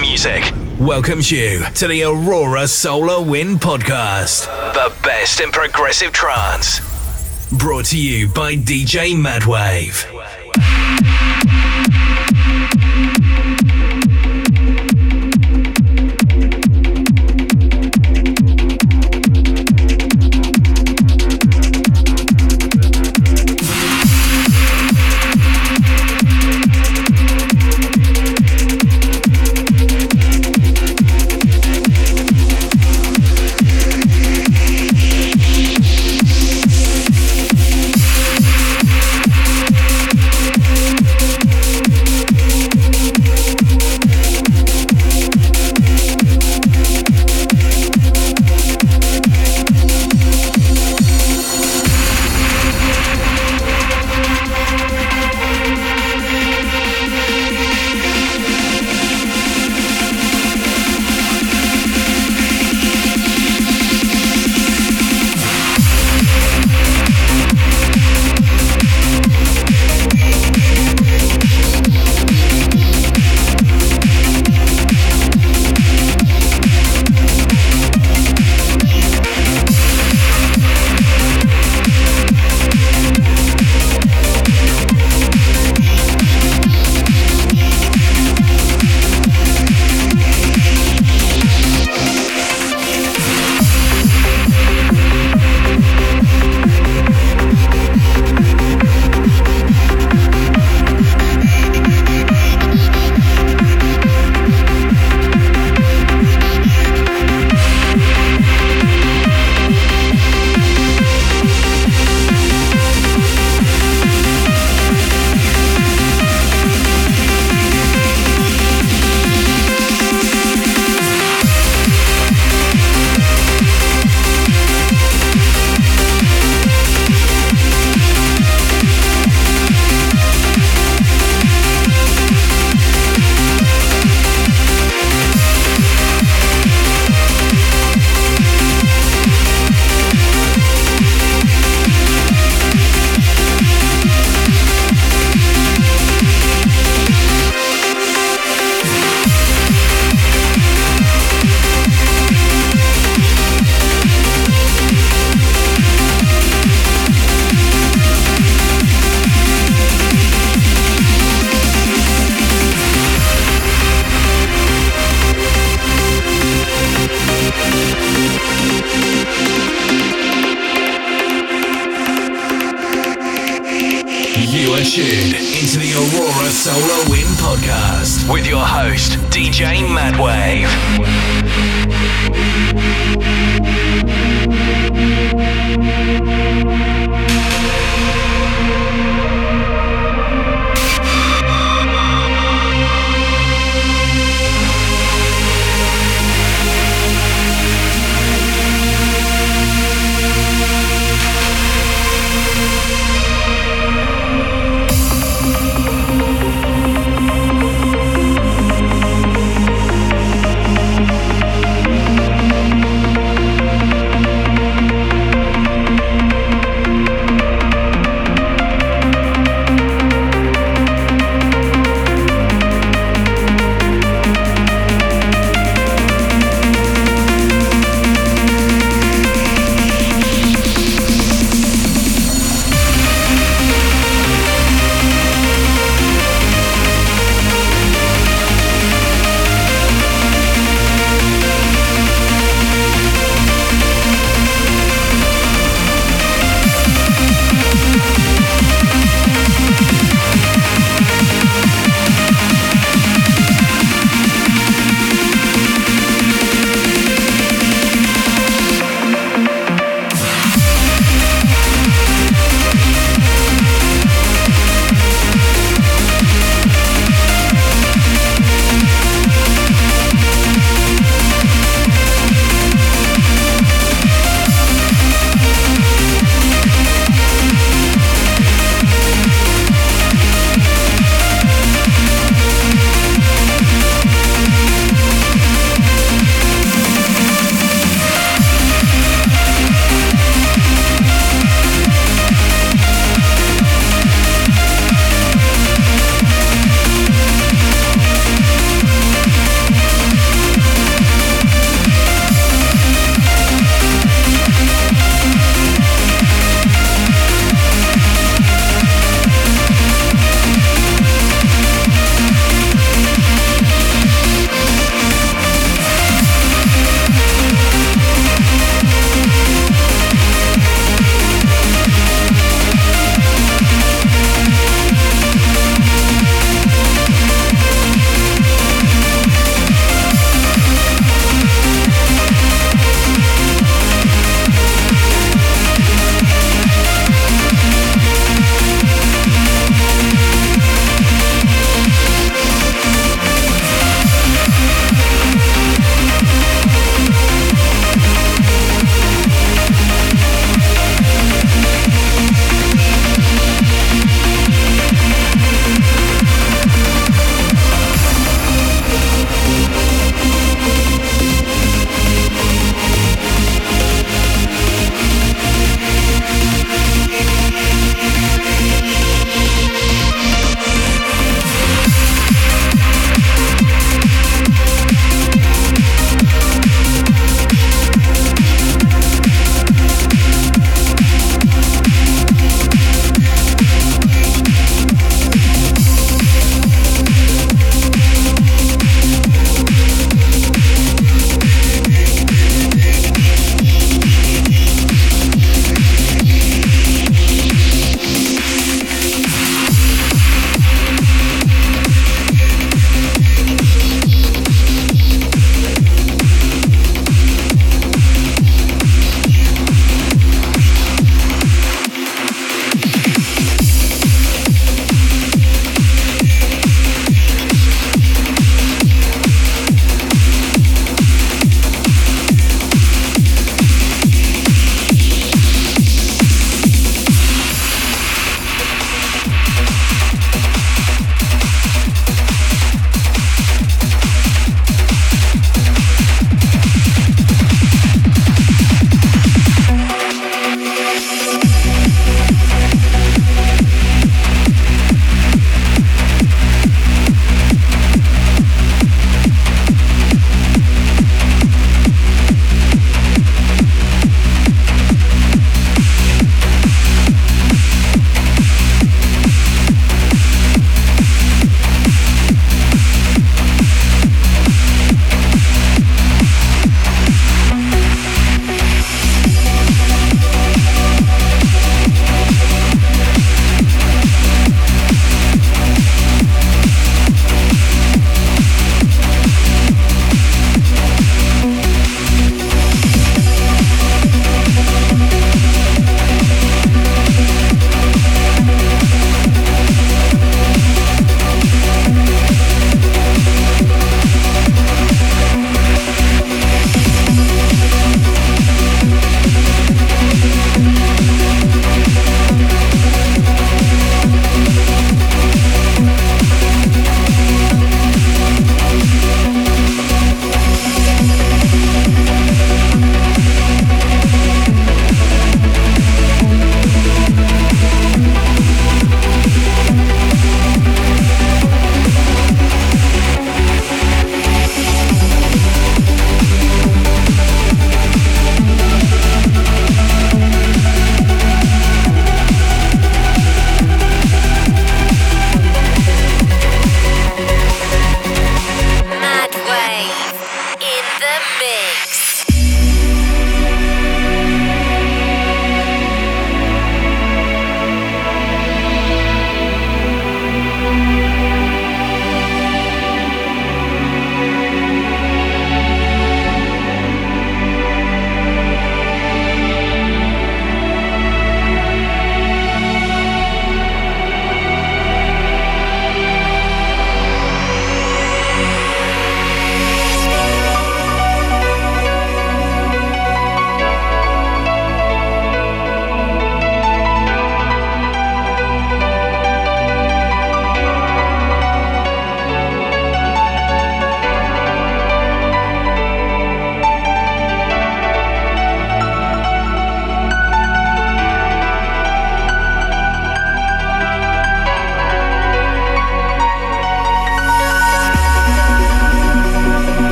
Music welcomes you to the Aurora Solar Wind Podcast. The best in progressive trance. Brought to you by DJ Madwave.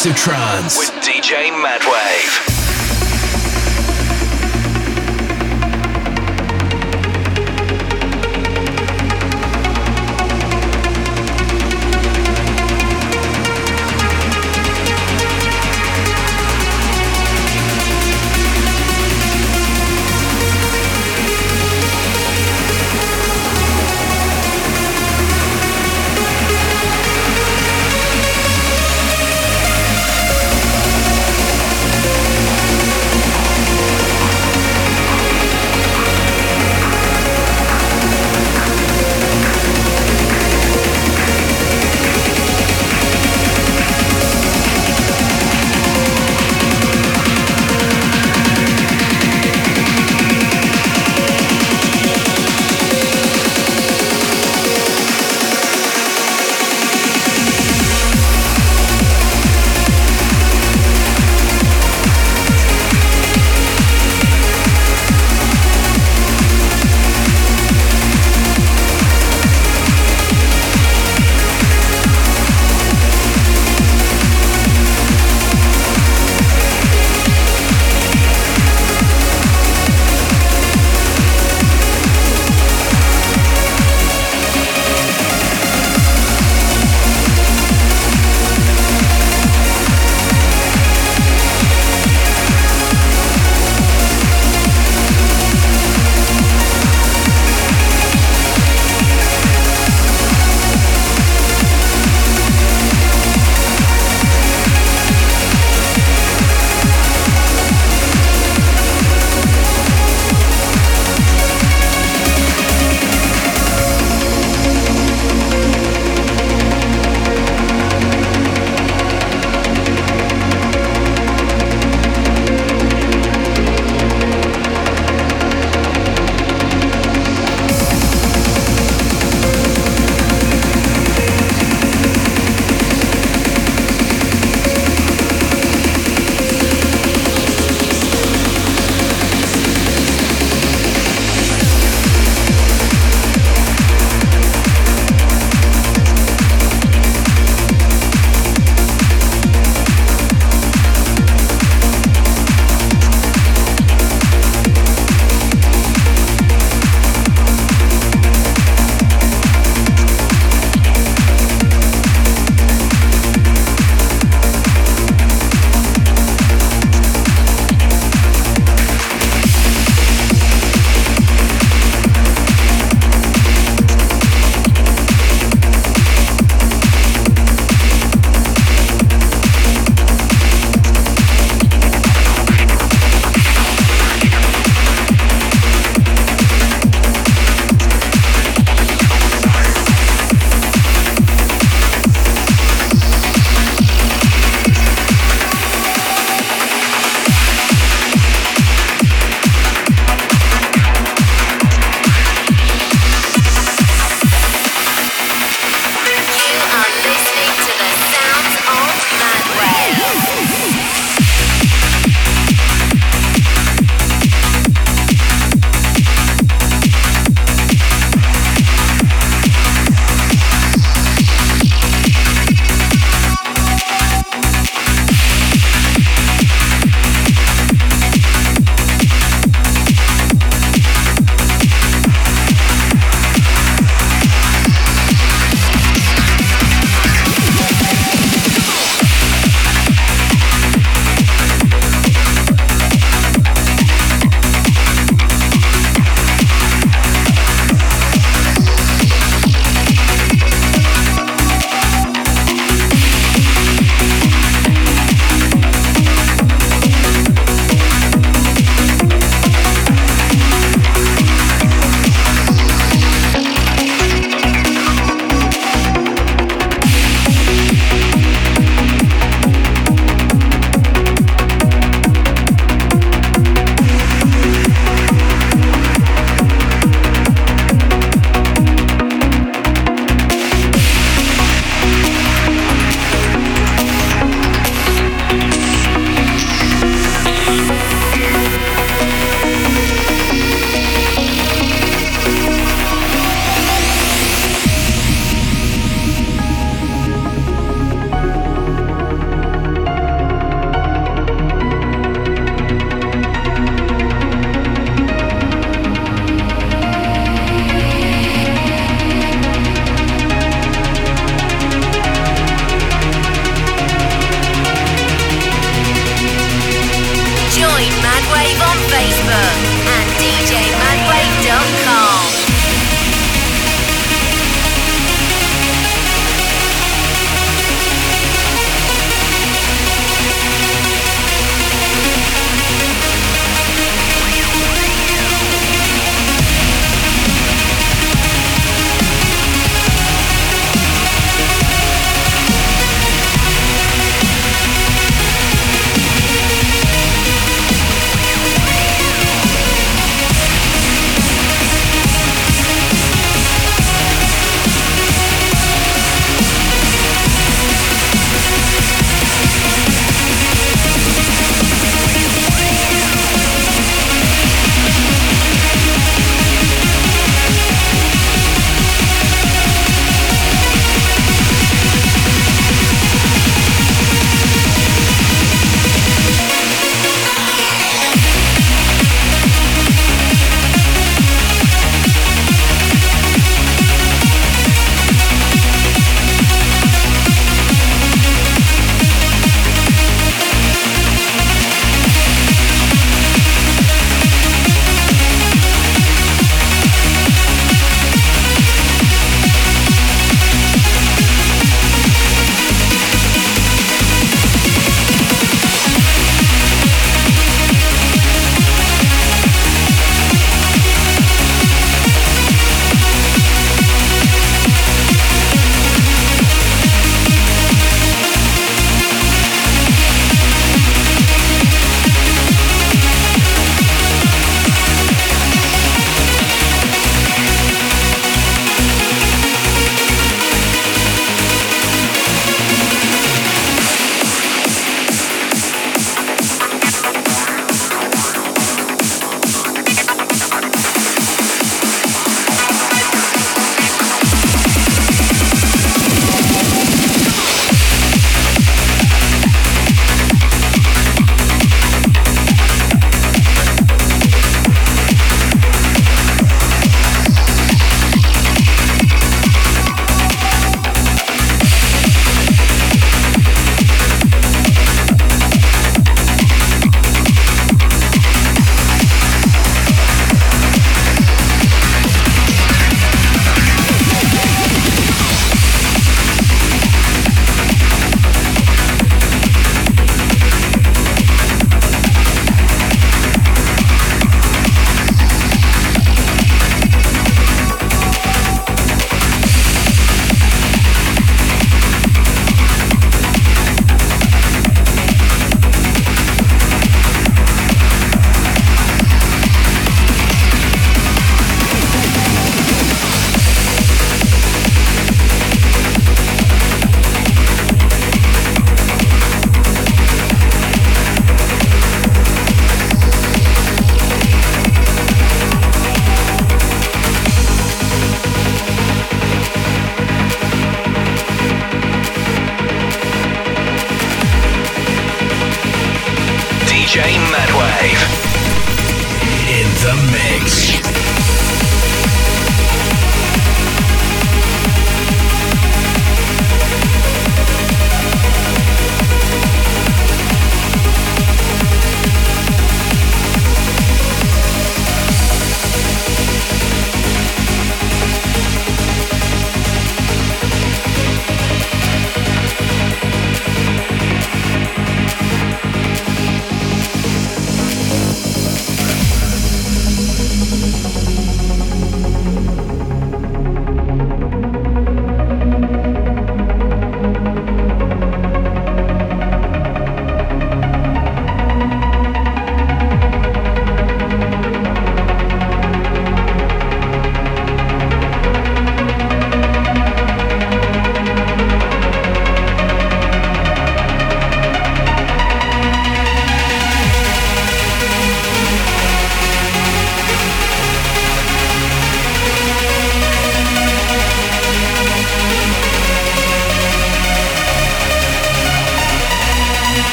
Progressive trance with DJ Madwave.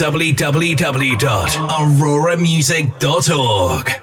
www.auroramusic.org.